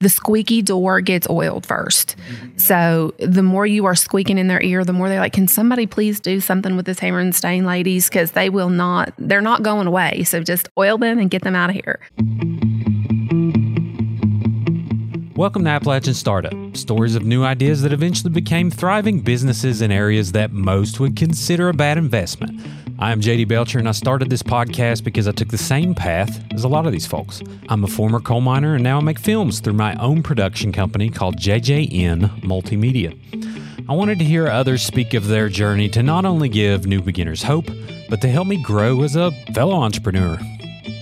the squeaky door gets oiled 1st So the more you are squeaking in their ear, the more they're like, "Can somebody please do something with this hammer and stain ladies?" Because they will not. They're not going away. So just oil them and get them out of here. Welcome to Appalachian Startup, stories of new ideas that eventually became thriving businesses in areas that most would consider a bad investment. I'm JD Belcher, and I started this podcast because I took the same path as a lot of these folks. I'm a former coal miner, and now I make films through my own production company called JJN Multimedia. I wanted to hear others speak of their journey to not only give new beginners hope, but to help me grow as a fellow entrepreneur.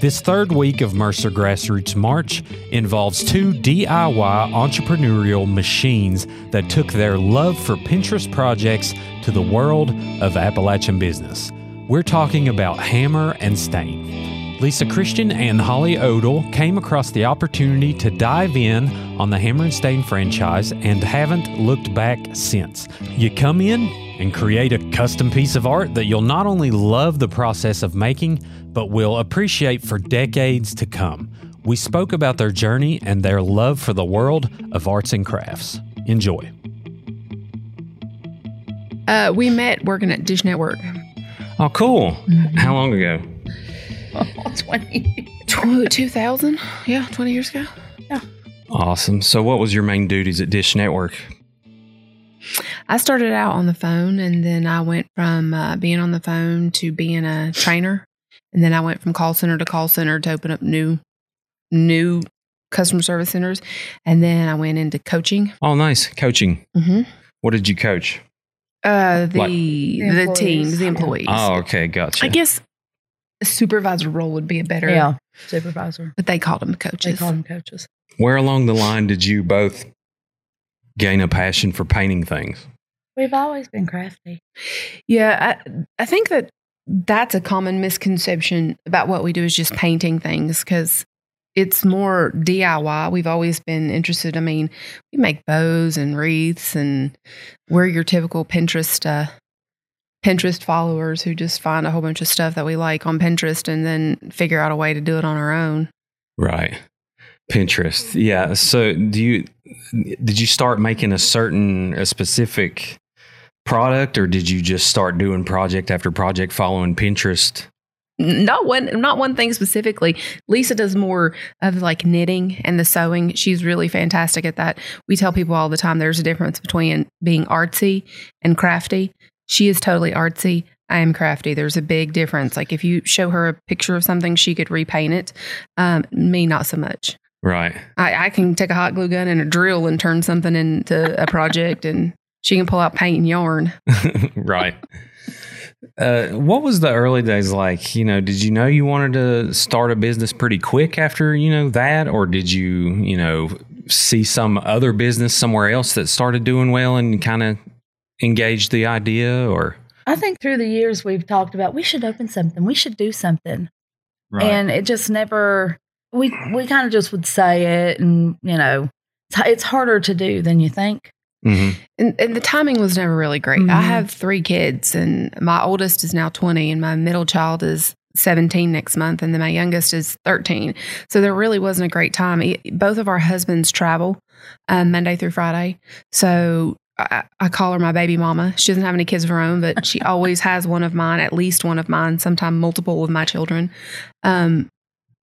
This third week of Mercer Grassroots March involves two DIY entrepreneurial machines that took their love for Pinterest projects to the world of Appalachian business. We're talking about Hammer and Stain. Lisa Christian and Holly Odell came across the opportunity to dive in on the Hammer and Stain franchise and haven't looked back since. You come in and create a custom piece of art that you'll not only love the process of making, but will appreciate for decades to come. We spoke about their journey and their love for the world of arts and crafts. Enjoy. Uh, we met working at Dish Network. Oh, cool. How long ago? 20. 2000? Yeah, 20 years ago. Yeah. Awesome. So, what was your main duties at Dish Network? I started out on the phone and then I went from uh, being on the phone to being a trainer. And then I went from call center to call center to open up new, new customer service centers. And then I went into coaching. Oh, nice. Coaching. Mm-hmm. What did you coach? Uh, the Like- the, employees. teams, the employees. Oh, okay. Gotcha. I guess a supervisor role would be a better. Yeah, supervisor. But they called them coaches. They coaches. call them coaches. Where along the line did you both gain a passion for painting things? We've always been crafty. Yeah, I, I think that that's a common misconception about what we do is just painting things because it's more DIY. We've always been interested. I mean, we make bows and wreaths, and we're your typical Pinterest uh, Pinterest followers who just find a whole bunch of stuff that we like on Pinterest and then figure out a way to do it on our own. Right. Pinterest. Yeah. So, do you did you start making a certain a specific product or did you just start doing project after project following Pinterest? Not one not one thing specifically. Lisa does more of like knitting and the sewing. She's really fantastic at that. We tell people all the time there's a difference between being artsy and crafty. She is totally artsy. I am crafty. There's a big difference. Like if you show her a picture of something she could repaint it. Um, me not so much. Right. I, I can take a hot glue gun and a drill and turn something into a project and she can pull out paint and yarn. Right. Uh, what was the early days like? You know, did you know you wanted to start a business pretty quick after, you know, that? Or did you, you know, see some other business somewhere else that started doing well and kind of engaged the idea or? I think through the years we've talked about we should open something, we should do something, and it just never. We we kind of just would say it, and you know, it's, it's harder to do than you think. Hmm And, and the timing was never really great. I Mhm. have three kids, and my oldest is now 20, and my middle child is 17 next month, and then my youngest is 13. So there really wasn't a great time. Both of our husbands travel um, Monday through Friday. So I, I call her my baby mama. She doesn't have any kids of her own, but she always has one of mine, at least one of mine, sometimes multiple of my children. Um,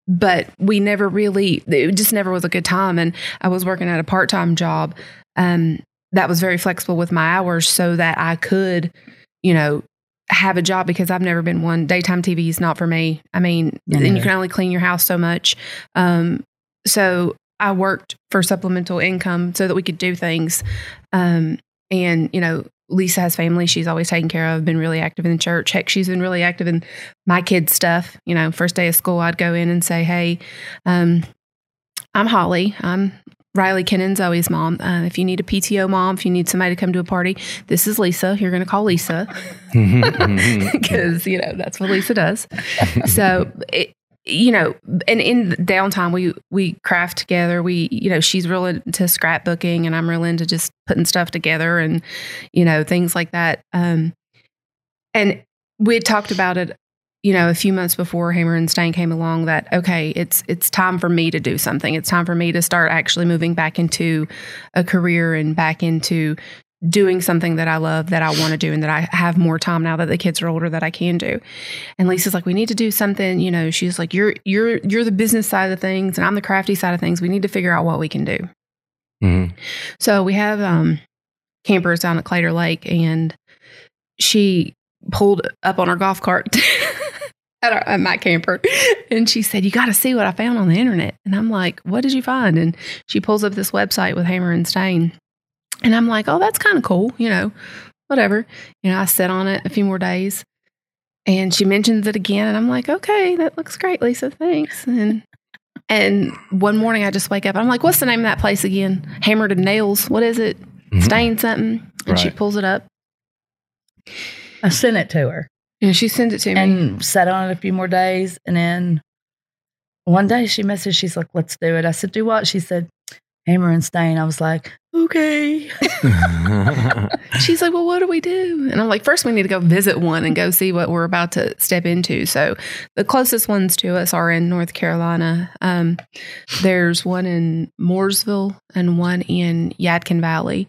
but we never really, it just never was a good time. And I was working at a part time job. Um, that was very flexible with my hours so that I could, you know, have a job because I've never been one. Daytime TV is not for me. I mean, Me and you can only clean your house so much. Um, so I worked for supplemental income so that we could do things. Um, and, you know, Lisa has family she's always taken care of, been really active in the church. Heck, she's been really active in my kids' stuff. You know, first day of school, I'd go in and say, Hey, um, I'm Holly. I'm Riley Kennan, Zoe's mom. Uh, if you need a PTO mom, if you need somebody to come to a party, this is Lisa. You're going to call Lisa because you know that's what Lisa does. So, it, you know, and in the downtime, we we craft together. We, you know, she's real into scrapbooking, and I'm real into just putting stuff together, and you know, things like that. Um, and we had talked about it you know, a few months before Hammer and Stain came along that okay, it's it's time for me to do something. It's time for me to start actually moving back into a career and back into doing something that I love that I want to do and that I have more time now that the kids are older that I can do. And Lisa's like, we need to do something, you know, she's like, you're you're you're the business side of things and I'm the crafty side of things. We need to figure out what we can do. Mm-hmm. So we have um campers down at Claytor Lake and she pulled up on her golf cart at, our, at my camper and she said, You got to see what I found on the internet. And I'm like, What did you find? And she pulls up this website with Hammer and Stain. And I'm like, Oh, that's kind of cool, you know, whatever. You know, I sat on it a few more days and she mentions it again. And I'm like, Okay, that looks great, Lisa. Thanks. And and one morning I just wake up. I'm like, What's the name of that place again? Hammered and Nails. What is it? Mm-hmm. Stain something. And right. she pulls it up. I sent it to her. And she sent it to me. And sat on it a few more days. And then one day she messaged, she's like, let's do it. I said, do what? She said, hammer and stain. I was like, okay. she's like, well, what do we do? And I'm like, first we need to go visit one and go see what we're about to step into. So the closest ones to us are in North Carolina. Um, there's one in Mooresville and one in Yadkin Valley.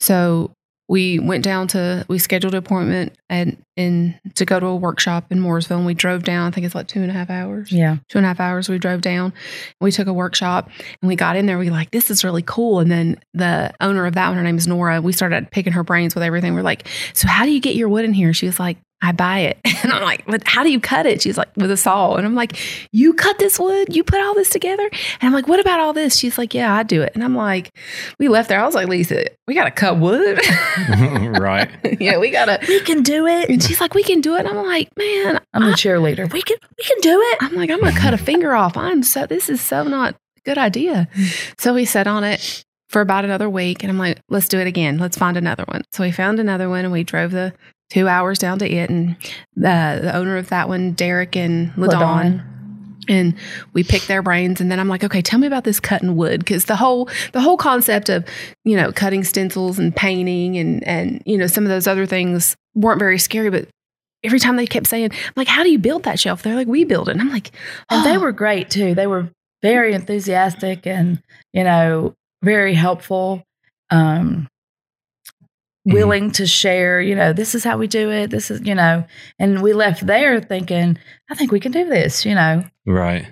So we went down to we scheduled an appointment and in to go to a workshop in Mooresville and we drove down. I think it's like two and a half hours. Yeah. Two and a half hours. We drove down. We took a workshop and we got in there. We were like, this is really cool. And then the owner of that one, her name is Nora, we started picking her brains with everything. We're like, so how do you get your wood in here? She was like, I buy it. And I'm like, but how do you cut it? She's like, with a saw. And I'm like, you cut this wood? You put all this together? And I'm like, what about all this? She's like, yeah, I do it. And I'm like, we left there. I was like, Lisa, we got to cut wood. right. yeah, we got to. We can do it. And she's like, we can do it. And I'm like, man. I'm a cheerleader. We can, we can do it. I'm like, I'm going to cut a finger off. I'm so, this is so not a good idea. So we sat on it for about another week. And I'm like, let's do it again. Let's find another one. So we found another one and we drove the two hours down to it. And the, the owner of that one, Derek and Ladon, and we picked their brains. And then I'm like, okay, tell me about this cutting wood because the whole the whole concept of you know cutting stencils and painting and and you know some of those other things weren't very scary, but. Every time they kept saying, like, how do you build that shelf? They're like, we build it. And I'm like, oh. and they were great too. They were very enthusiastic and, you know, very helpful. Um. Willing mm-hmm. to share, you know, this is how we do it. This is, you know, and we left there thinking, I think we can do this, you know. Right.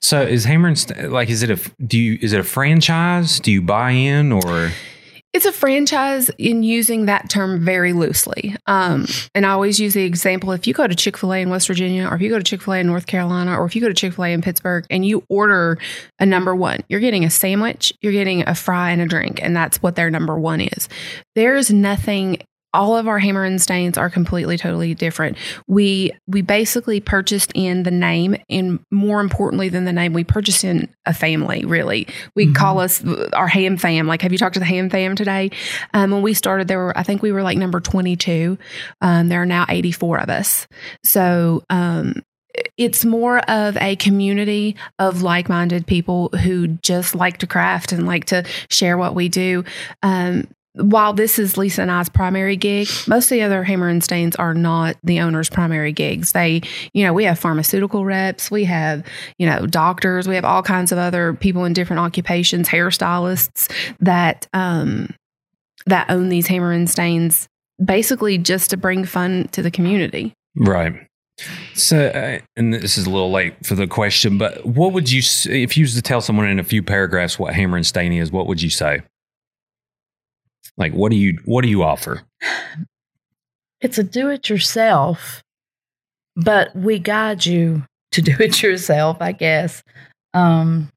So is Hammer and St- like is it a do you is it a franchise? Do you buy in or it's a franchise in using that term very loosely. Um, and I always use the example if you go to Chick fil A in West Virginia, or if you go to Chick fil A in North Carolina, or if you go to Chick fil A in Pittsburgh and you order a number one, you're getting a sandwich, you're getting a fry and a drink. And that's what their number one is. There's nothing all of our hammer and stains are completely totally different. We we basically purchased in the name and more importantly than the name we purchased in a family really. We mm-hmm. call us our ham fam. Like have you talked to the ham fam today? Um, when we started there were i think we were like number 22 um, there are now 84 of us. So um, it's more of a community of like-minded people who just like to craft and like to share what we do. Um, while this is Lisa and I's primary gig, most of the other Hammer and Stains are not the owner's primary gigs. They, you know, we have pharmaceutical reps, we have, you know, doctors, we have all kinds of other people in different occupations, hairstylists that um, that own these Hammer and Stains, basically just to bring fun to the community. Right. So, uh, and this is a little late for the question, but what would you, if you was to tell someone in a few paragraphs what Hammer and Stain is, what would you say? Like what do you what do you offer? It's a do it yourself, but we guide you to do it yourself, I guess. Um,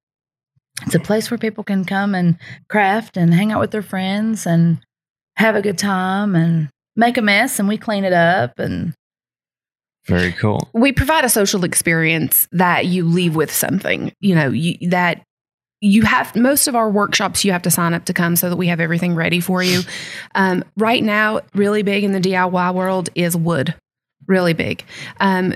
it's a place where people can come and craft and hang out with their friends and have a good time and make a mess and we clean it up and very cool. We provide a social experience that you leave with something, you know, you, that you have most of our workshops you have to sign up to come so that we have everything ready for you. Um, right now really big in the diy world is wood. Really big. Um,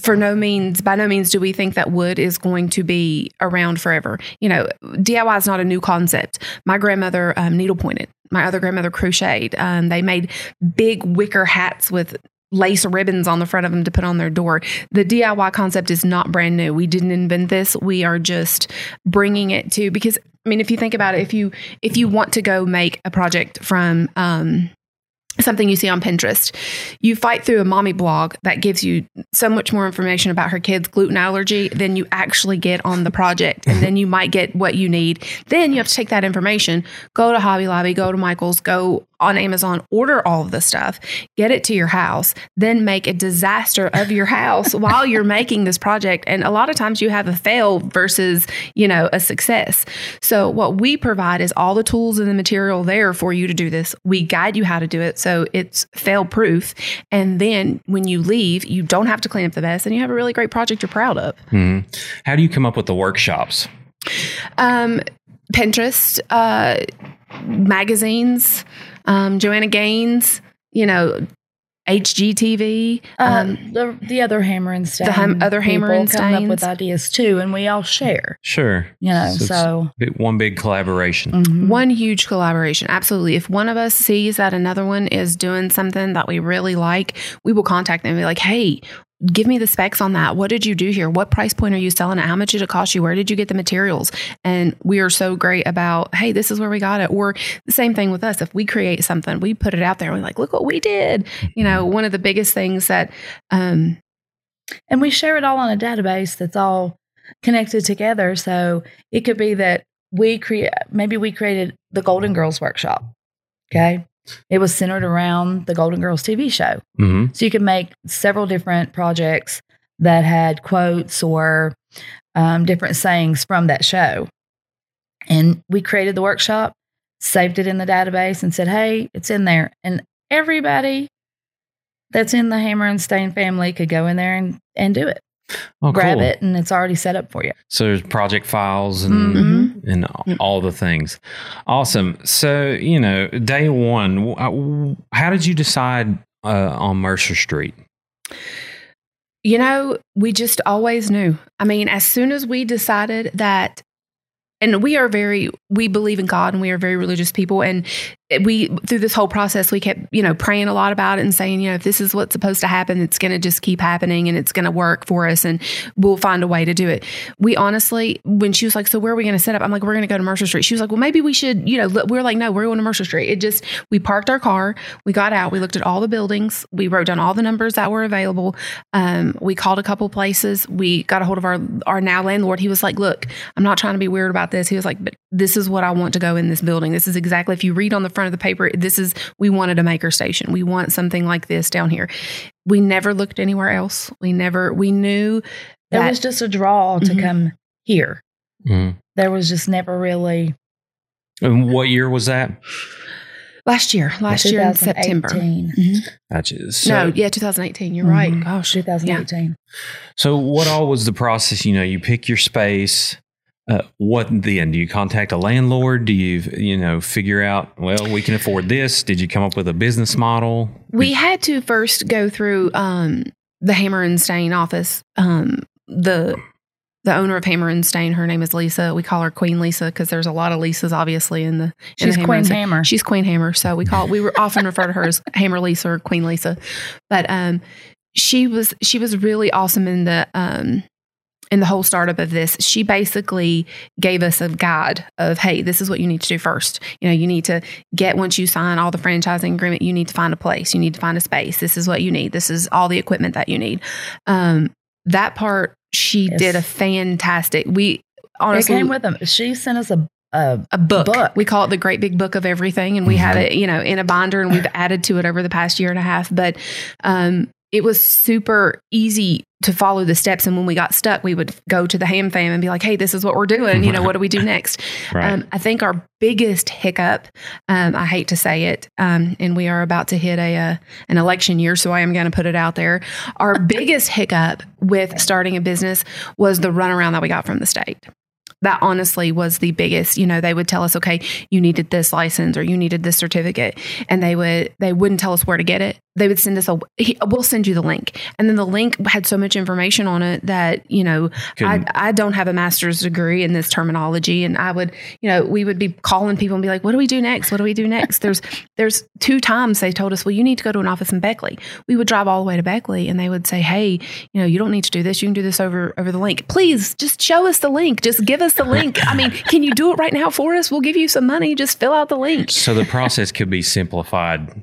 for no means by no means do we think that wood is going to be around forever. You know diy is not a new concept. My grandmother um, needle pointed. My other grandmother crocheted. Um, they made big wicker hats with lace ribbons on the front of them to put on their door. The DIY concept is not brand new. We didn't invent this. We are just bringing it to because I mean, if you think about it, if you if you want to go make a project from um, something you see on Pinterest. You fight through a mommy blog that gives you so much more information about her kid's gluten allergy than you actually get on the project. And then you might get what you need. Then you have to take that information, go to Hobby Lobby, go to Michael's, go on Amazon, order all of the stuff, get it to your house, then make a disaster of your house while you're making this project. And a lot of times you have a fail versus, you know, a success. So what we provide is all the tools and the material there for you to do this. We guide you how to do it so it's fail proof. And then when you leave, you don't have to clean up the mess and you have a really great project you're proud of. Mm-hmm. How do you come up with the workshops? Um, Pinterest, uh, magazines, um, Joanna Gaines, you know, HGTV, uh, um, uh, the, the other Hammer and Stain, the hum, other Hammer and Stain, come up with ideas too, and we all share. Sure, you know, so, so one big collaboration, mm-hmm. one huge collaboration. Absolutely. If one of us sees that another one is doing something that we really like, we will contact them and be like, "Hey, give me the specs on that. What did you do here? What price point are you selling it? How much did it cost you? Where did you get the materials? And we are so great about, hey, this is where we got it. Or the same thing with us. If we create something, we put it out there and we're like, look what we did. You know, one of the biggest things that, um, and we share it all on a database that's all connected together. So it could be that we create, maybe we created the Golden Girls workshop. Okay. It was centered around the Golden Girls TV show. Mm-hmm. So you could make several different projects that had quotes or um, different sayings from that show. And we created the workshop, saved it in the database, and said, hey, it's in there. And everybody that's in the Hammer and Stain family could go in there and, and do it. Oh, grab cool. it and it's already set up for you. So there's project files and mm-hmm. and all the things. Awesome. So you know, day one, uh, how did you decide uh, on Mercer Street? You know, we just always knew. I mean, as soon as we decided that and we are very we believe in god and we are very religious people and we through this whole process we kept you know praying a lot about it and saying you know if this is what's supposed to happen it's going to just keep happening and it's going to work for us and we'll find a way to do it. We honestly when she was like so where are we going to set up? I'm like we're going to go to mercer street. She was like well maybe we should you know we are like no we're going to mercer street. It just we parked our car we got out we looked at all the buildings we wrote down all the numbers that were available um, we called a couple places we got a hold of our our now landlord. He was like look i'm not trying to be weird about this. He was like but this is what i want to go in this building. This is exactly if you read on the front of the paper. This is, we wanted a maker station. We want something like this down here. We never looked anywhere else. We never, we knew there was just a draw to mm-hmm. come here. Mm-hmm. There was just never really. And what year was that? Last year, last year in September. Mm-hmm. Gotcha. So, no, yeah, 2018. You're right. Mm-hmm. Gosh, 2018. Yeah. So, what all was the process? You know, you pick your space. Uh, what then? Do you contact a landlord? Do you, you know, figure out, well, we can afford this? Did you come up with a business model? We had to first go through um, the Hammer and Stain office. Um, the the owner of Hammer and Stain, her name is Lisa. We call her Queen Lisa because there's a lot of Lisas, obviously, in the. In She's the Queen Hammer. She's Queen Hammer, so we call we often refer to her as Hammer Lisa or Queen Lisa, but um, she was she was really awesome in the um in the whole startup of this, she basically gave us a guide of, hey, this is what you need to do first. You know, you need to get once you sign all the franchising agreement, you need to find a place, you need to find a space. This is what you need. This is all the equipment that you need. Um, that part she yes. did a fantastic. We honestly it came with them. She sent us a a, a book. book. We call it the Great Big Book of Everything, and we mm-hmm. had it, you know, in a binder, and we've added to it over the past year and a half. But um, it was super easy to follow the steps. And when we got stuck, we would go to the ham fam and be like, hey, this is what we're doing. You know, what do we do next? Right. Um, I think our biggest hiccup, um, I hate to say it, um, and we are about to hit a, uh, an election year, so I am going to put it out there. Our biggest hiccup with starting a business was the runaround that we got from the state that honestly was the biggest you know they would tell us okay you needed this license or you needed this certificate and they would they wouldn't tell us where to get it they would send us a he, we'll send you the link. And then the link had so much information on it that you know I, I don't have a master's degree in this terminology. And i would you know we would be calling people and be like what do we do next? What do we do next? There's there's two times they told us well you need to go to an office in beckley. We would drive all the way to beckley and they would say hey you know you don't need to do this. You can do this over over the link. Please just show us the link. Just give us the link. I mean can you do it right now for us? We'll give you some money. Just fill out the link. So the process could be simplified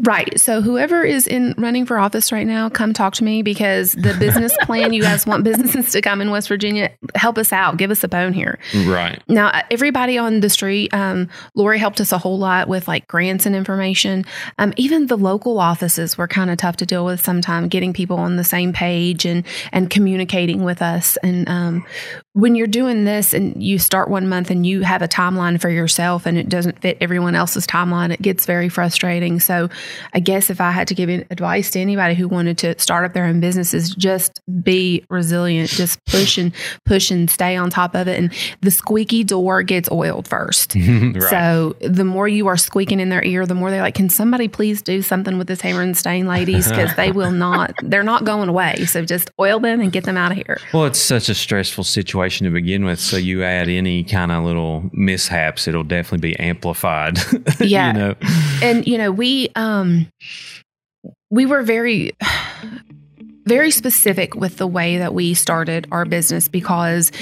Right. So whoever is in running for office right now, come talk to me because the business plan you guys want businesses to come in West Virginia, help us out, give us a bone here. Right. Now, uh, everybody on the street, um, Lori helped us a whole lot with like grants and information. Um, even the local offices were kind of tough to deal with sometimes, getting people on the same page and and communicating with us. And um, when you're doing this and you start one month and you have a timeline for yourself and it doesn't fit everyone else's timeline, it gets very frustrating. So I guess if I had to give advice to anybody who wanted to start up their own businesses, just be resilient, just push and push and stay on top of it. And the squeaky door gets oiled first. right. So the more you are squeaking in their ear, the more they're like, can somebody please do something with this hammer and stain ladies? Because they will not, they're not going away. So just oil them and get them out of here. Well, it's such a stressful situation to begin with. So you add any kind of little mishaps, it'll definitely be amplified. Yeah. you know? And, you know, we, um, Um, we were very very specific with the way that we started our business because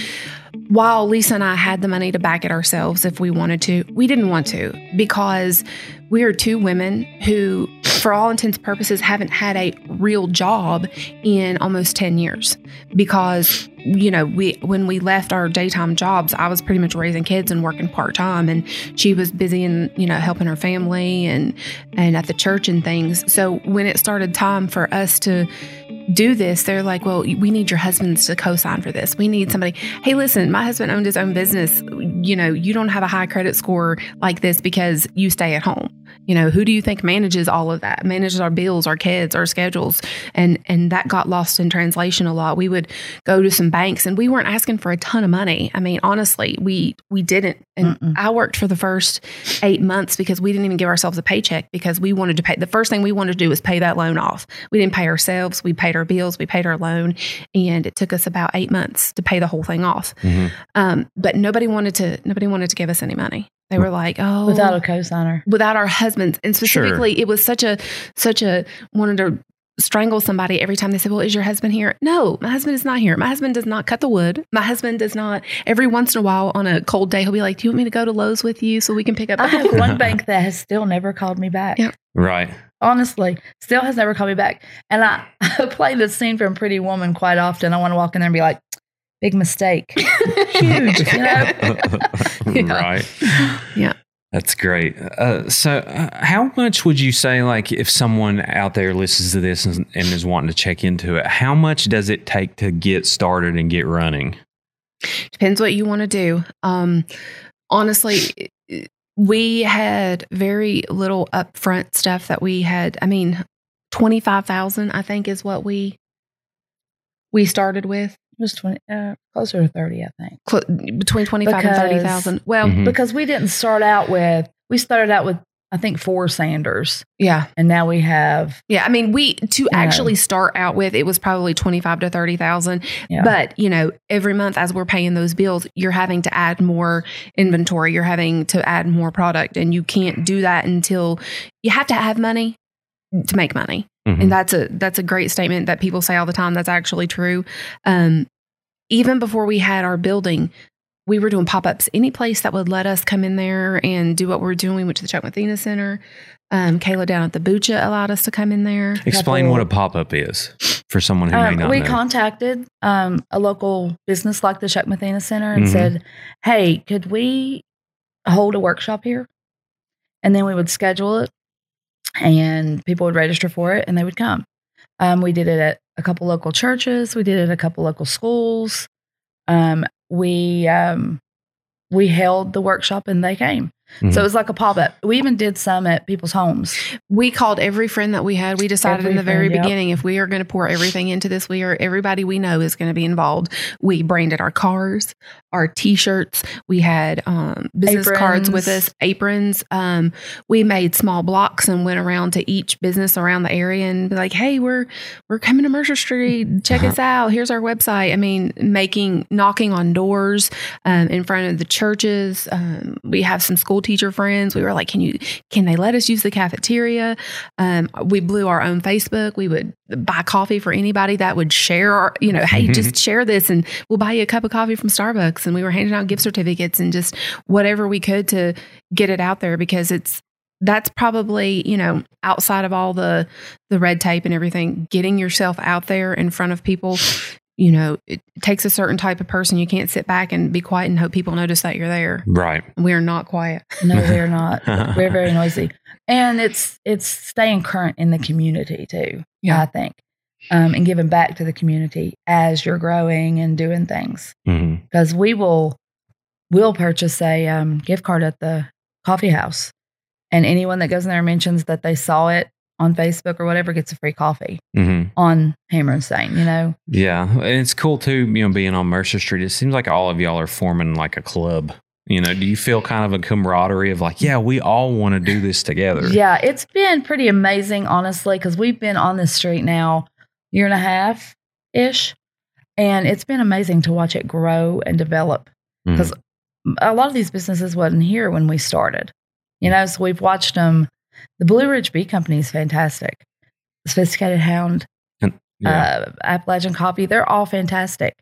while Lisa and I had the money to back it ourselves if we wanted to, we didn't want to because we are two women who, for all intents and purposes, haven't had a real job in almost 10 years because you know, we when we left our daytime jobs, I was pretty much raising kids and working part time, and she was busy and you know helping her family and and at the church and things. So when it started time for us to do this, they're like, well, we need your husbands to co-sign for this. We need somebody. Hey, listen, my husband owned his own business. You know, you don't have a high credit score like this because you stay at home. You know, who do you think manages all of that? Manages our bills, our kids, our schedules, and and that got lost in translation a lot. We would go to some banks and we weren't asking for a ton of money. I mean, honestly, we we didn't. And Mm-mm. I worked for the first eight months because we didn't even give ourselves a paycheck because we wanted to pay. The first thing we wanted to do was pay that loan off. We didn't pay ourselves. We paid our bills. We paid our loan, and it took us about eight months to pay the whole thing off. Mm-hmm. Um, but nobody wanted to. Nobody wanted to give us any money. They were like, "Oh, without a co-signer, without our husbands." And specifically, sure. it was such a such a wanted to strangle somebody every time they said, Well, is your husband here? No, my husband is not here. My husband does not cut the wood. My husband does not, every once in a while on a cold day, he'll be like, Do you want me to go to Lowe's with you so we can pick up? I have one bank that has still never called me back. Yeah. Right. Honestly, still has never called me back. And I, I play this scene from Pretty Woman quite often. I want to walk in there and be like, Big mistake. Huge. You know? yeah. Right. Yeah. That's great. Uh, so, uh, how much would you say, like, if someone out there listens to this and, and, is wanting to check into it, how much does it take to get started and get running? Depends what you want to do. Um, honestly, we had very little upfront stuff that we had. I mean, twenty five thousand, I think, is what we we started with was 20 uh, closer to 30 i think Cl- between 25 because, and 30,000 well mm-hmm. because we didn't start out with we started out with I think four Sanders. Yeah. And now we have Yeah, I mean we to actually know. start out with it was probably 25 to 30,000. Yeah. But, you know, every month as we're paying those bills, you're having to add more inventory, you're having to add more product and you can't do that until you have to have money to make money. Mm-hmm. And that's a that's a great statement that people say all the time. That's actually true. Um, even before we had our building, we were doing pop ups. Any place that would let us come in there and do what we are doing. We went to the Chuck Mathena Center. Um, Kayla down at the Bucha allowed us to come in there. Explain what a pop up is for someone who um, may not we know. contacted um, a local business like the Chuck Mathena Center and mm-hmm. said, "Hey, could we hold a workshop here?" And then we would schedule it and people would register for it and they would come. Um, we did it at a couple local churches. We did it at a couple local schools. Um, we um, we held the workshop and they came. So it was like a pop up. We even did some at people's homes. We called every friend that we had. We decided Every in the very friend, yep. beginning if we are going to pour everything into this, we are everybody we know is going to be involved. We branded our cars, our t-shirts. We had um, business cards with us, aprons. Um, we made small blocks and went around to each business around the area and be like, "Hey, we're we're coming to Mercer Street. Check us out. Here's our website." I mean, making knocking on doors um, in front of the churches. Um, we have some school teacher friends. We were like, "Can you can they let us use the cafeteria?" Um, we blew our own Facebook. We would buy coffee for anybody that would share our, you know, hey, just share this and we'll buy you a cup of coffee from Starbucks. And we were handing out gift certificates and just whatever we could to get it out there because it's that's probably, you know, outside of all the the red tape and everything, getting yourself out there in front of people, you know, it takes a certain type of person. You can't sit back and be quiet and hope people notice that you're there. Right. We are not quiet. No, we're not. we're very noisy, and it's it's staying current in the community too. Yeah. I think, um, and giving back to the community as you're growing and doing things. Because we will we'll purchase a um, gift card at the coffee house, and anyone that goes in there and mentions that they saw it on Facebook or whatever gets a free coffee hmm on Hammer and Stain. You know, Yeah, and it's cool too. You know, being on Mercer Street, it seems like all of y'all are forming like a club. You know, do you feel kind of a camaraderie of like, yeah, we all want to do this together? Yeah, it's been pretty amazing, honestly, because we've been on this street now year and a half ish, and it's been amazing to watch it grow and develop. Mhm. 'Cause A lot of these businesses wasn't here when we started, you know. So we've watched them. The Blue Ridge Bee Company is fantastic. Sophisticated Hound, yeah. uh, Appalachian Coffee, they're all fantastic.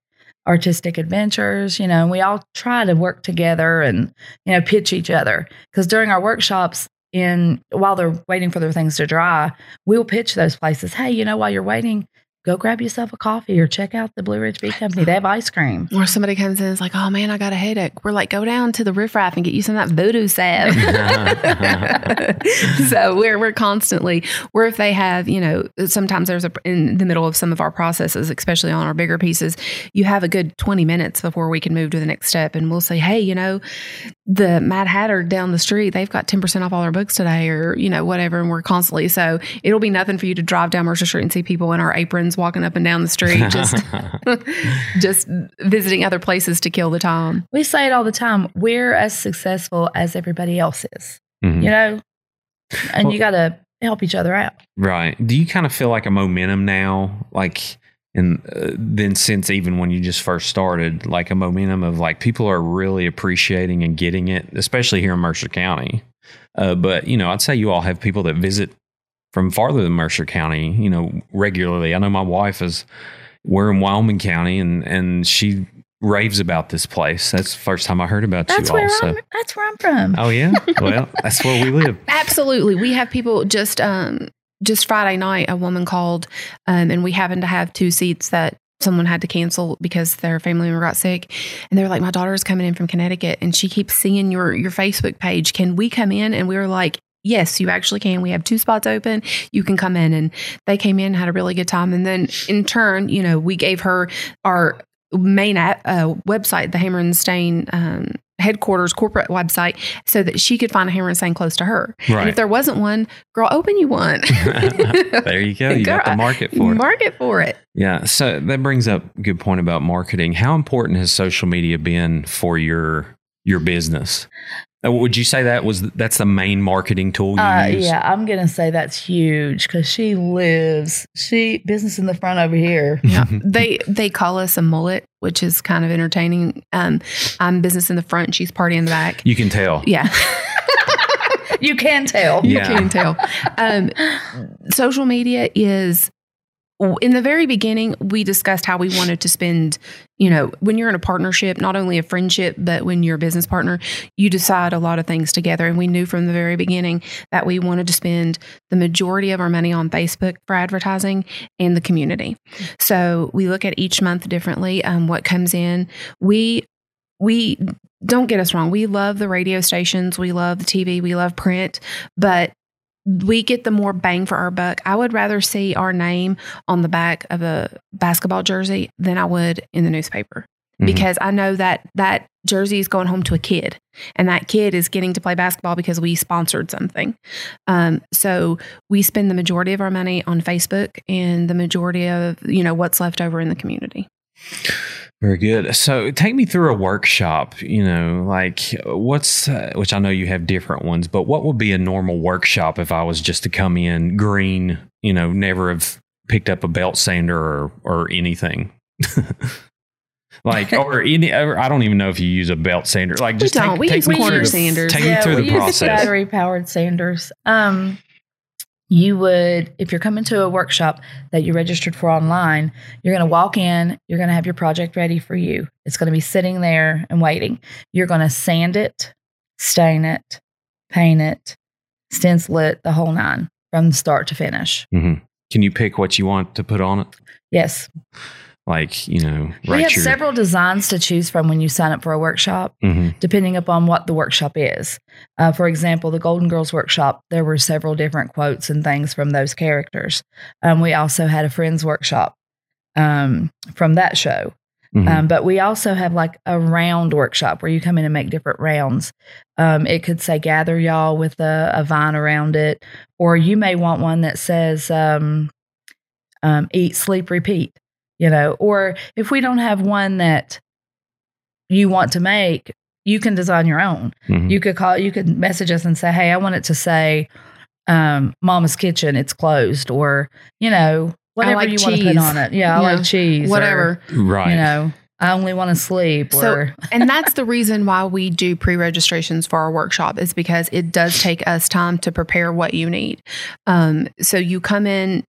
Artistic adventures, you know, and we all try to work together and, you know, pitch each other. Because during our workshops, in while they're waiting for their things to dry, we'll pitch those places. Hey, you know, while you're waiting, go grab yourself a coffee or check out the Blue Ridge Bee Company. They have ice cream. Or somebody comes in and is like, oh man, I got a headache. We're like, go down to the riffraff and get you some of that voodoo salve. so we're we're constantly, or if they have, you know, sometimes there's a in the middle of some of our processes, especially on our bigger pieces, you have a good 20 minutes before we can move to the next step. And we'll say, hey, you know, the Mad Hatter down the street, they've got 10% off all their books today, or, you know, whatever. And we're constantly, so it'll be nothing for you to drive down Mercer Street and see people in our aprons walking up and down the street, just just visiting other places to kill the time. We say it all the time. We're as successful as everybody else is, Mhm. you know, and Well- you got to help each other out. Right. Do you kind of feel like a momentum now, like, and uh, then since even when you just first started, like a momentum of like people are really appreciating and getting it, especially here in Mercer County. Uh, but you know, I'd say you all have people that visit from farther than Mercer County, you know, regularly. I know my wife is we're in Wyoming County, and and she raves about this place. That's the first time I heard about That's you where all. I'm. That's where I'm from. Oh yeah. Well, that's where we live. Absolutely. We have people just um just Friday night a woman called um and we happened to have two seats that someone had to cancel because their family member got sick and they're like my daughter's coming in from Connecticut and she keeps seeing your your Facebook page can we come in and we were like yes you actually can we have two spots open you can come in and they came in had a really good time and then in turn you know we gave her our main at, uh, website the Hammer and Stain um, headquarters corporate website so that she could find a Hammer and Stain close to her and if there wasn't one, girl, open you one. there you go. You got the market for it. Market for it. Yeah, so that brings up a good point about marketing. How important has social media been for your your business? Uh, Would you say that was that's the main marketing tool you Uh, use? yeah, I'm gonna say that's huge because she lives. She business in the front over here. Yeah. they they call us a mullet, which is kind of entertaining. Um, I'm business in the front, she's party in the back. You can tell. Yeah. You can tell. you can tell. Um, social media is in the very beginning we discussed how we wanted to spend you know when you're in a partnership not only a friendship but when you're a business partner you decide a lot of things together. And we knew from the very beginning that we wanted to spend the majority of our money on facebook for advertising and the community. So we look at each month differently um, what comes in. We we don't get us wrong. We love the radio stations. We love the tv we love print. But we get the more bang for our buck. I would rather see our name on the back of a basketball jersey than I would in the newspaper mm-hmm. because I know that that jersey is going home to a kid, and that kid is getting to play basketball because we sponsored something. Um, so we spend the majority of our money on Facebook and the majority of you know what's left over in the community. Very good. So take me through a workshop, you know, like what's, uh, which I know you have different ones, but what would be a normal workshop if I was just to come in green, you know, never have picked up a belt sander or, or anything? like or any or I don't even know if you use a belt sander. Like just we don't. take, we take use corner sanders. Take yeah, me through we the use process. Battery powered sanders. Um, you would, if you're coming to a workshop that you registered for online, you're going to walk in, you're going to have your project ready for you. It's going to be sitting there and waiting. You're going to sand it, stain it, paint it, stencil it, the whole nine from start to finish. Mm-hmm. Can you pick what you want to put on it? Yes like you know we have your, several designs to choose from when you sign up for a workshop mm-hmm. depending upon what the workshop is. Uh, for example the golden girls workshop there were several different quotes and things from those characters. Um, we also had a friends workshop um, from that show. Mm-hmm. um, but we also have like a round workshop where you come in and make different rounds. Um, it could say gather y'all with a, a, vine around it or you may want one that says um, um, eat sleep repeat you know, or if we don't have one that you want to make, you can design your own. Mm-hmm. You could call, you could message us and say, Hey, I want it to say, um, Mama's Kitchen, it's closed, or, you know, whatever like you cheese. want to put on it. Yeah, I yeah. like cheese. Whatever. Or, right. You know, I only want to sleep. So, and that's the reason why we do pre registrations for our workshop is because it does take us time to prepare what you need. Um, so you come in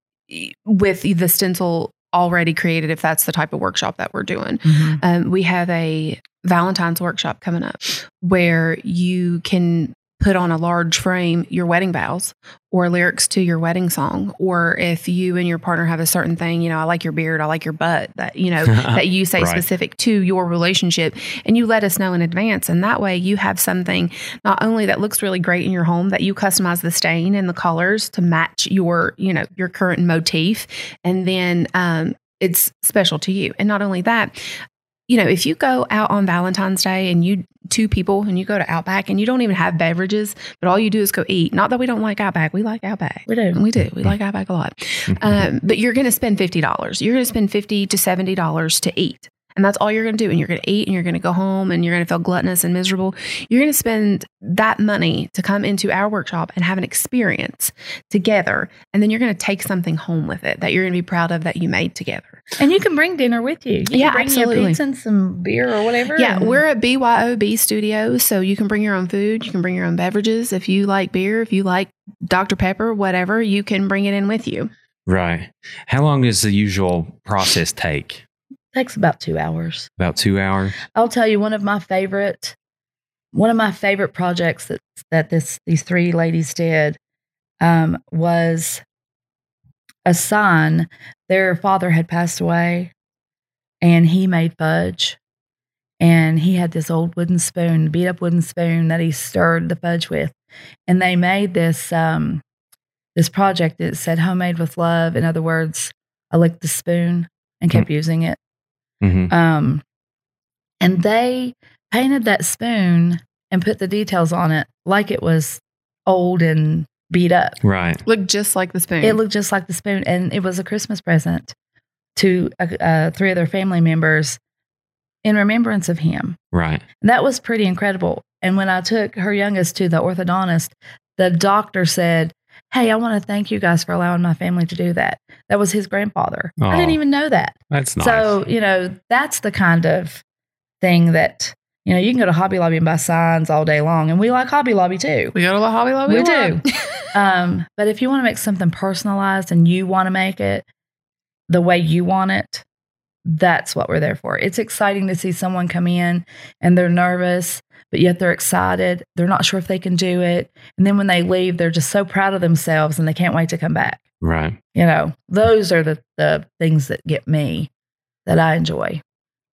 with the stencil already created if that's the type of workshop that we're doing. Mm-hmm. Um, we have a Valentine's workshop coming up where you can put on a large frame your wedding vows or lyrics to your wedding song or if you and your partner have a certain thing you know i like your beard i like your butt that you know that you say right. specific to your relationship and you let us know in advance and that way you have something not only that looks really great in your home that you customize the stain and the colors to match your you know your current motif and then um, it's special to you. And not only that, you know, if you go out on Valentine's Day and you two people and you go to Outback and you don't even have beverages, but all you do is go eat. Not that we don't like Outback, we like Outback. We do. We do. We like Outback a lot. Um, but you're going to spend fifty dollars. You're going to spend fifty to seventy dollars to eat and that's all you're going to do. And you're going to eat and you're going to go home and you're going to feel gluttonous and miserable. You're going to spend that money to come into our workshop and have an experience together. And then you're going to take something home with it that you're going to be proud of that you made together. And you can bring dinner with you, you yeah bring absolutely. pizza and some beer or whatever yeah we're at byob studios so you can bring your own food you can bring your own beverages. If you like beer if you like dr pepper whatever you can bring it in with you. Right. How long does the usual process take Takes about two hours. About two hours. I'll tell you one of my favorite, one of my favorite projects that that this these three ladies did um, was a son. Their father had passed away, and he made fudge. And he had this old wooden spoon, beat up wooden spoon that he stirred the fudge with, and they made this um, this project that said "homemade with love." In other words, I licked the spoon and kept mm. using it. Mm-hmm. Um, and they painted that spoon and put the details on it like it was old and beat up. Right. Looked just like the spoon. It looked just like the spoon. And it was a Christmas present to uh, uh, three of their family members in remembrance of him. Right. That was pretty incredible. And when I took her youngest to the orthodontist, the doctor said, Hey, I want to thank you guys for allowing my family to do that. That was his grandfather. I didn't even know that. That's nice. So, you know, that's the kind of thing that, you know, you can go to Hobby Lobby and buy signs all day long. And we like Hobby Lobby too. We go to the Hobby Lobby. We do. um, but if you want to make something personalized and you want to make it the way you want it, that's what we're there for. It's exciting to see someone come in and they're nervous but yet they're excited. They're not sure if they can do it. And then when they leave, they're just so proud of themselves and they can't wait to come back. Right. You know, those are the, the things that get me that I enjoy.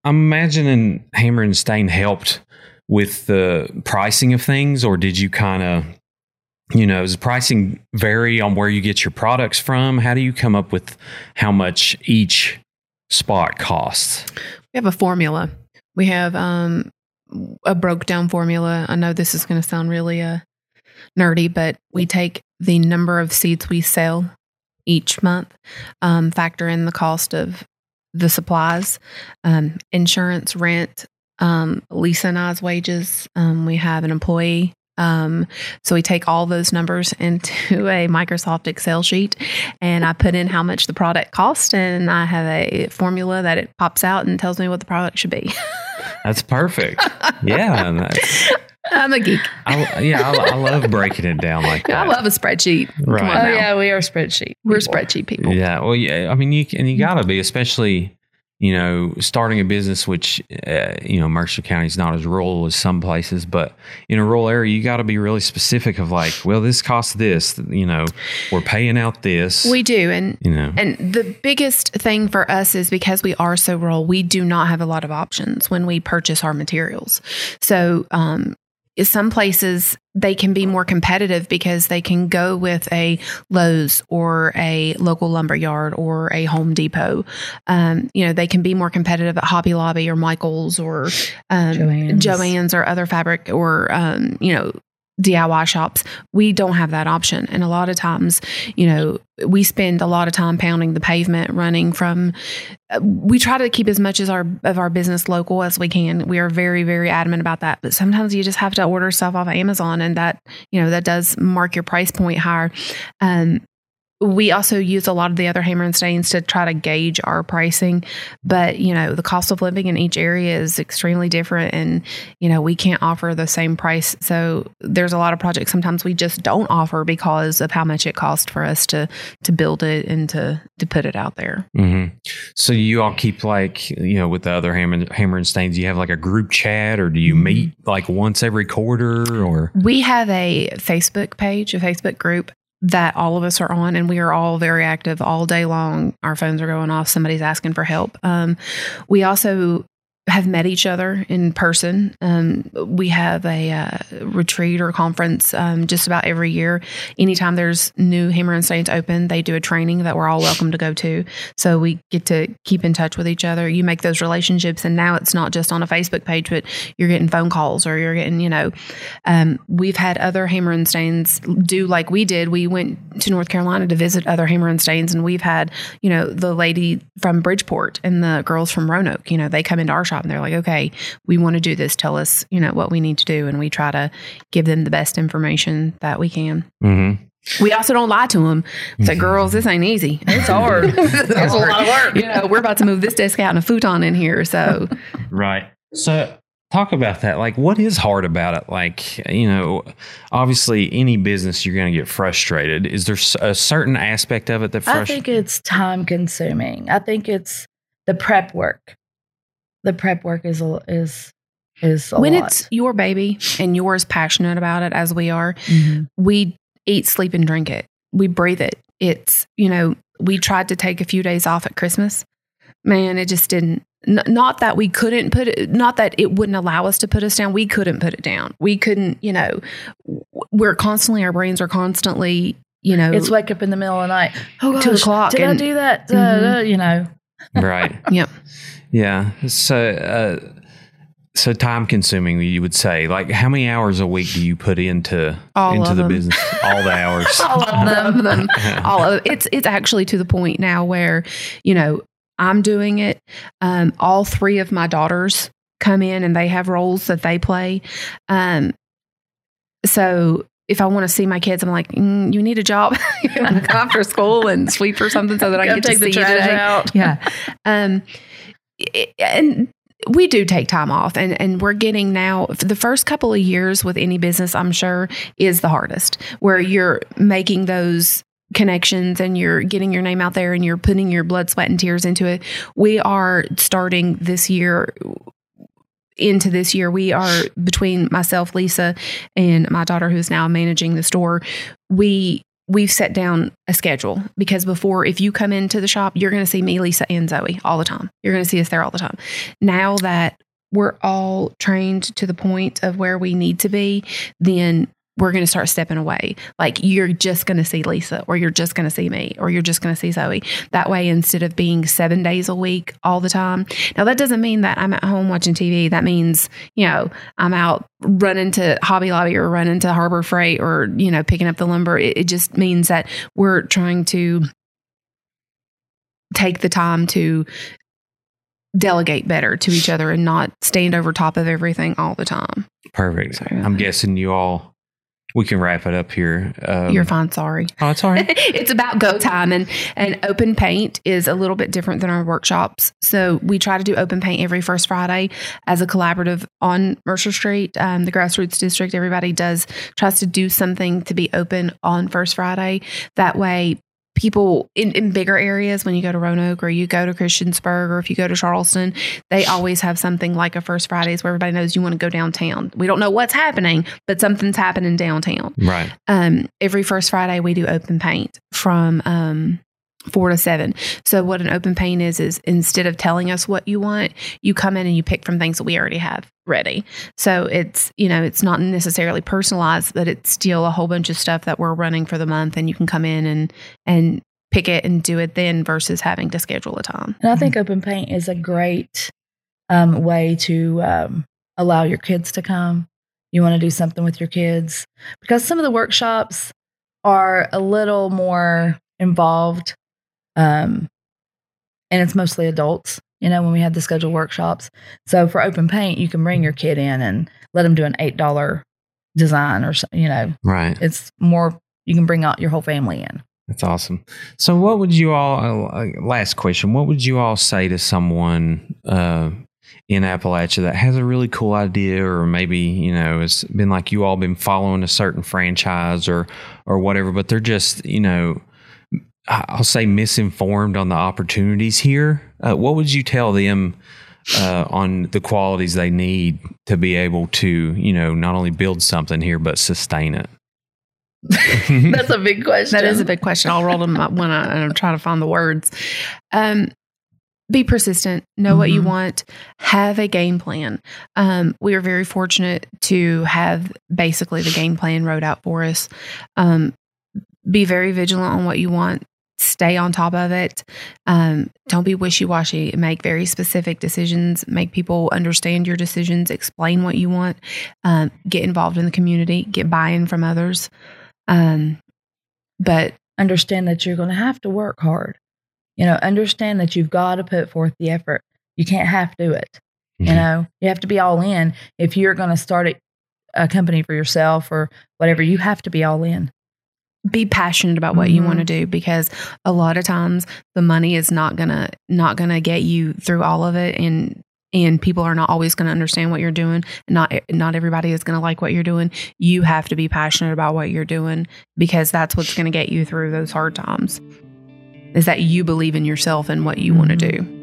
I'm imagining Hammer and Stain helped with the pricing of things, or did you kind of, you know, does pricing vary on where you get your products from? How do you come up with how much each spot costs? We have a formula We have um, a broke down formula. I know this is going to sound really uh, nerdy, but we take the number of seeds we sell each month, um, factor in the cost of the supplies, um, insurance, rent, um, Lisa and I's wages. Um, we have an employee. Um, so we take all those numbers into a Microsoft Excel sheet and I put in how much the product cost and I have a formula that it pops out and tells me what the product should be. That's perfect. Yeah. I'm a geek. I, yeah, I, I, love breaking it down like that. I love a spreadsheet. Right. oh, yeah, we are spreadsheet. We're spreadsheet people. Yeah. Well, yeah. I mean, you and you got to be, especially you know, starting a business, which, uh, you know, Mercer County is not as rural as some places, but in a rural area, you got to be really specific of like, well, this costs this, you know, we're paying out this. We do. And, you know, and the biggest thing for us is because we are so rural, we do not have a lot of options when we purchase our materials. So, um, some places they can be more competitive because they can go with a Lowe's or a local lumber yard or a Home Depot. Um, you know, they can be more competitive at Hobby Lobby or Michaels or um, Joann's. Joann's or other fabric or um, you know DIY shops, we don't have that option. And a lot of times, you know, we spend a lot of time pounding the pavement, running from. We try to keep as much as our of our business local as we can. We are very very adamant about that. But sometimes you just have to order stuff off of Amazon, and that you know that does mark your price point higher. Um, we also use a lot of the other hammer and stains to try to gauge our pricing but you know the cost of living in each area is extremely different and you know we can't offer the same price. So there's a lot of projects sometimes we just don't offer because of how much it costs for us to to build it and to to put it out there. Mm-hmm. so you all keep like you know with the other hammer, hammer and stains you have like a group chat or do you meet like once every quarter or? We have a facebook page a facebook group that all of us are on and we are all very active all day long. Our phones are going off. Somebody's asking for help. Um, we also have met each other in person. Um, we have a uh, retreat or conference um, just about every year. Anytime there's new Hammer and Stains open, they do a training that we're all welcome to go to. So we get to keep in touch with each other. You make those relationships, and now it's not just on a Facebook page, but you're getting phone calls or you're getting, you know, um, we've had other Hammer and Stains do like we did. We went to North Carolina to visit other Hammer and Stains, and we've had, you know, the lady from Bridgeport and the girls from Roanoke. You know, they come into our shop and they're like, okay, we want to do this. Tell us, you know, what we need to do. And we try to give them the best information that we can. Mm-hmm. We also don't lie to them. Say, girls, this ain't easy. It's hard. it's a lot of work. You know, we're about to move this desk out and a futon in here. So, right. So, talk about that. Like, what is hard about it? Like, you know, obviously, any business you're going to get frustrated. Is there a certain aspect of it that frustrates? I think it's time consuming. I think it's the prep work the prep work is a, is is when lot. it's your baby and you're as passionate about it as we are. Mm-hmm. We eat, sleep, and drink it. We breathe it. It's you know we tried to take a few days off at Christmas. Man, it just didn't. N- not that we couldn't put it, not that it wouldn't allow us to put us down. We couldn't put it down. We couldn't, you know, we're constantly, our brains are constantly, you know, it's wake up in the middle of the night. Oh, gosh, two o'clock. Did and, I do that? Mm-hmm. Uh, you know, right. yep. Yeah. So, uh, so time consuming, you would say. Like, how many hours a week do you put into all into the them. business? All the hours. all of them. all of it's it's actually to the point now where you know I'm doing it. Um, all three of my daughters come in and they have roles that they play. Um, so if I want to see my kids, I'm like, mm, you need a job after school and sweep or something so that I get to see you today. Out. Yeah. Um, and we do take time off and, and we're getting now the first couple of years with any business i'm sure is the hardest where you're making those connections and you're getting your name out there and you're putting your blood sweat and tears into it. We are starting this year into this year we are between myself lisa and my daughter who's now managing the store we we've set down a schedule because before, if you come into the shop, you're going to see me, Lisa, and Zoe all the time. You're going to see us there all the time. Now that we're all trained to the point of where we need to be, then we're going to start stepping away. Like you're just going to see Lisa, or you're just going to see me, or you're just going to see Zoe. That way, instead of being seven days a week all the time. Now, that doesn't mean that I'm at home watching TV. That means, you know, I'm out running to Hobby Lobby or running to Harbor Freight or, you know, picking up the lumber. It, it just means that we're trying to take the time to delegate better to each other and not stand over top of everything all the time. Perfect. So, I'm guessing you all we can wrap it up here. Um, You're fine. Sorry. Oh, it's all right. it's about go time, and and open paint is a little bit different than our workshops. So we try to do open paint every first Friday as a collaborative on Mercer Street, um, the grassroots district. Everybody does tries to do something to be open on first Friday. That way, people in, in bigger areas when you go to Roanoke or you go to Christiansburg or if you go to Charleston, they always have something like a First Fridays where everybody knows you want to go downtown. We don't know what's happening, but something's happening downtown. Right. Um, every first Friday we do open paint from um, four to seven. So what an open paint is is instead of telling us what you want, you come in and you pick from things that we already have ready. So it's you know it's not necessarily personalized, but it's still a whole bunch of stuff that we're running for the month, and you can come in and and pick it and do it then versus having to schedule a time. And I think open paint is a great um, way to um, allow your kids to come. You want to do something with your kids because some of the workshops are a little more involved um, and it's mostly adults, you know, when we have the scheduled workshops. So for open paint, you can bring your kid in and let them do an $8 design or something, you know. Right. It's more, you can bring out your whole family in. That's awesome. So, what would you all, uh, last question, what would you all say to someone uh, in Appalachia that has a really cool idea, or maybe, you know, it's been like you all been following a certain franchise or, or whatever, but they're just, you know, I'll say misinformed on the opportunities here. Uh, what would you tell them uh, on the qualities they need to be able to, you know, not only build something here but sustain it? That's a big question. That is a big question. I'll roll them up when I, am trying to find the words. Um, be persistent. Know mm-hmm. what you mm-hmm. want. Have a game plan. Um, we are very fortunate to have basically the game plan wrote out for us. Um, be very vigilant on what you want stay on top of it. Um, don't be wishy washy. Make very specific decisions. Make people understand your decisions. Explain what you want. Um, get involved in the community. Get buy in from others. Um, but understand that you're going to have to work hard. You know, understand that you've got to put forth the effort. You can't half do it. Mm-hmm. You know, you have to be all in. If you're going to start a, a company for yourself or whatever, you have to be all in be passionate about what mm-hmm. you want to do because a lot of times the money is not gonna not gonna get you through all of it and and people are not always going to understand what you're doing not not everybody is going to like what you're doing you have to be passionate about what you're doing because that's what's going to get you through those hard times is that you believe in yourself and what you mm-hmm. want to do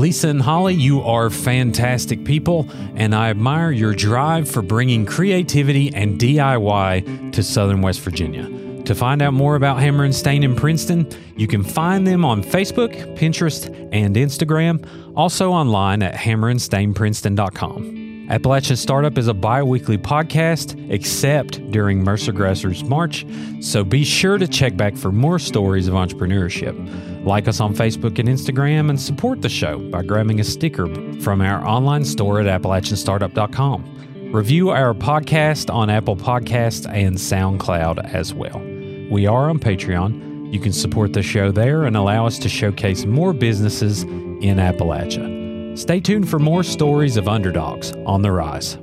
Lisa and Holly, you are fantastic people, and I admire your drive for bringing creativity and DIY to Southern West Virginia. To find out more about Hammer and Stain in Princeton, you can find them on Facebook, Pinterest, and Instagram, also online at hammerandstainprinceton.com. Appalachian Startup is a bi weekly podcast, except during Mercer Grassroots March, so be sure to check back for more stories of entrepreneurship. Like us on Facebook and Instagram and support the show by grabbing a sticker from our online store at AppalachianStartup.com. Review our podcast on Apple Podcasts and SoundCloud as well. We are on Patreon. You can support the show there and allow us to showcase more businesses in Appalachia. Stay tuned for more stories of underdogs on the rise.